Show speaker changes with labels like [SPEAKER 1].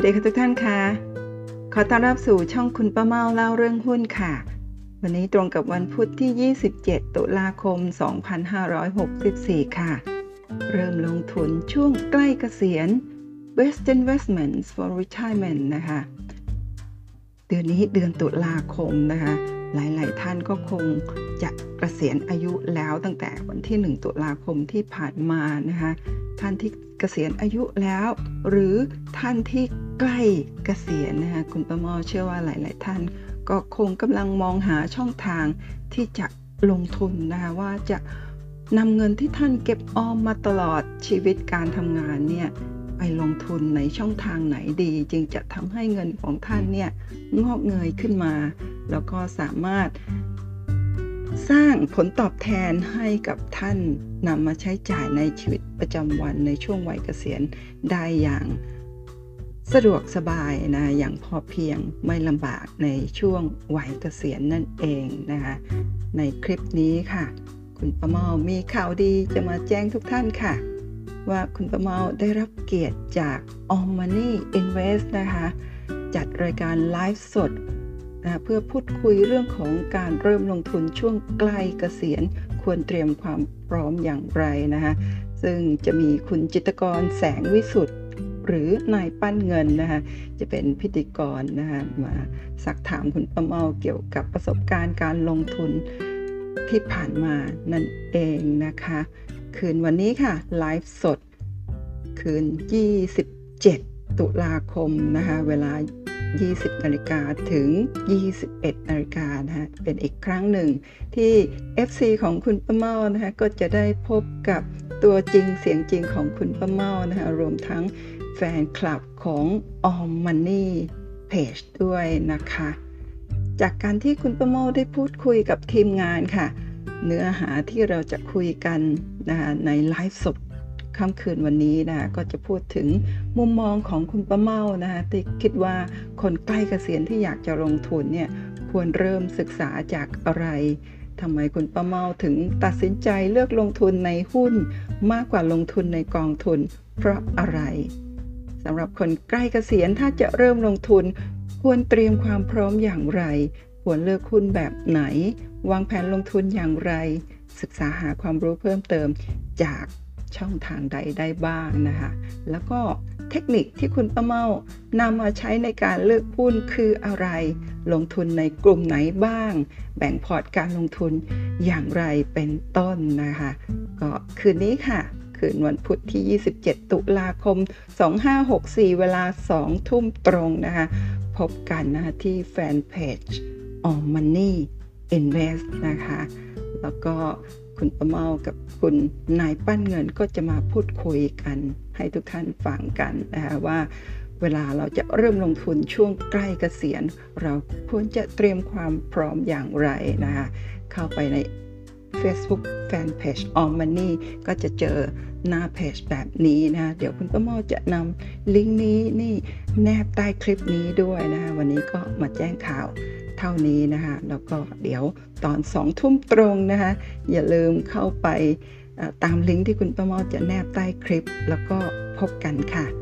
[SPEAKER 1] วัสดีค่ะทุกท่านค่ะ ขอต้อนรับสู่ช่องคุณป้าเมาเล่าเรื่องหุ้นค่ะ วันนี้ตรงกับวันพุธที่ 27 ตุลาคม 2564 ค่ะ เริ่มลงทุนช่วงใกล้เกษียณ Best Investments for Retirement นะคะ เดือนนี้เดือนตุลาคมนะคะ หลายๆ ท่านก็คงจะเกษียณอายุแล้วตั้งแต่วันที่ 1 ตุลาคมที่ผ่านมานะคะ ท่านที่เกษียณอายุแล้ว หรือท่านที่ ใกล้เกษียณนะคะคุณประมอเชื่อว่าหลาย ๆ ท่าน ก็คงกำลังมองหาช่องทางที่จะลงทุนนะคะว่าจะนำเงินที่ท่านเก็บออมมาตลอดชีวิตการทำงานเนี่ยไปลงทุนในช่องทางไหนดี จึงจะทำให้เงินของท่านเนี่ยงอกเงยขึ้นมา แล้วก็สามารถ สร้างผลตอบแทนให้กับท่านนำมาใช้จ่ายในชีวิตประจำวันในช่วงวัยเกษียณได้อย่าง สะดวกสบายนะอย่างพอเพียงไม่ลำบากในช่วงวัยเกษียณนั่นเองนะคะในคลิปนี้ค่ะ คุณประเมามีข่าวดีจะมาแจ้งทุกท่านค่ะ ว่าคุณประเมาได้รับเกียรติจาก All Money Invest นะคะ จัดรายการไลฟ์สดนะเพื่อพูดคุยเรื่องของการเริ่มลงทุนช่วงใกล้เกษียณควรเตรียมความพร้อมอย่างไรนะคะซึ่งจะมีคุณจิตกรแสงวิสุทธ์ หรือนายปั้นเงินนะคะจะเป็นพิธีกรนะคะมาสักถามคุณประเมาเกี่ยวกับประสบการณ์การลงทุนที่ผ่านมานั่นเองนะคะ คืนวันนี้ค่ะไลฟ์สด คืน 27 ตุลาคมนะคะเวลา 20นาฬิกาถึง 21นาฬิกานะคะเป็นอีกครั้งหนึ่งที่ FC ของคุณป้าเมานะคะก็จะได้พบกับตัวจริงเสียงจริงของคุณป้าเมานะคะรวมทั้ง แฟนคลับของ All Money Page ด้วยนะคะ จากการที่คุณป้าเมาได้พูดคุยกับทีมงานค่ะ เนื้อหาที่เราจะคุยกันนะคะในไลฟ์สดค่ำคืนวันนี้นะคะก็จะพูดถึงมุมมองของคุณป้าเมานะคะที่คิดว่าคนใกล้เกษียณที่อยากจะลงทุนเนี่ยควรเริ่มศึกษาจากอะไรทำไมคุณป้าเมาถึงตัดสินใจเลือกลงทุนในหุ้นมากกว่าลงทุนในกองทุน เพราะอะไร สำหรับคนใกล้เกษียณถ้าจะเริ่มลงทุน ควรเตรียมความพร้อมอย่างไร ควรเลือกหุ้นแบบไหน วางแผนลงทุนอย่างไร ศึกษาหาความรู้เพิ่มเติมจากช่องทางใดได้บ้างนะคะ แล้วก็เทคนิคที่คุณป้าเมานำมาใช้ในการเลือกหุ้นคืออะไร ลงทุนในกลุ่มไหนบ้าง แบ่งพอร์ตการลงทุนอย่างไรเป็นต้นนะคะ ก็คืนนี้ค่ะ คืนวันพุธที่ 27 ตุลาคม 2564 เวลา 2 ทุ่มตรงนะคะ พบกันนะคะที่แฟนเพจ All Money Invest นะคะ แล้วก็คุณประเมากับคุณนายปั้นเงินก็จะมาพูดคุยกัน ให้ทุกท่านฟังกันนะคะว่าเวลาเราจะเริ่มลงทุนช่วงใกล้เกษียณ เราควรจะเตรียมความพร้อมอย่างไรนะคะ เข้าไปใน Facebook Fanpage All Money ก็จะเจอหน้าเพจแบบนี้นะ เดี๋ยวคุณป้ามาจะนำลิงก์นี้นี่แนบใต้คลิปนี้ด้วยนะ วันนี้ก็มาแจ้งข่าวเท่านี้นะคะแล้วก็เดี๋ยวตอนสองทุ่มตรงนะคะอย่าลืมเข้าไปตามลิงก์ที่คุณป้ามาจะแนบใต้คลิป แล้วก็พบกันค่ะ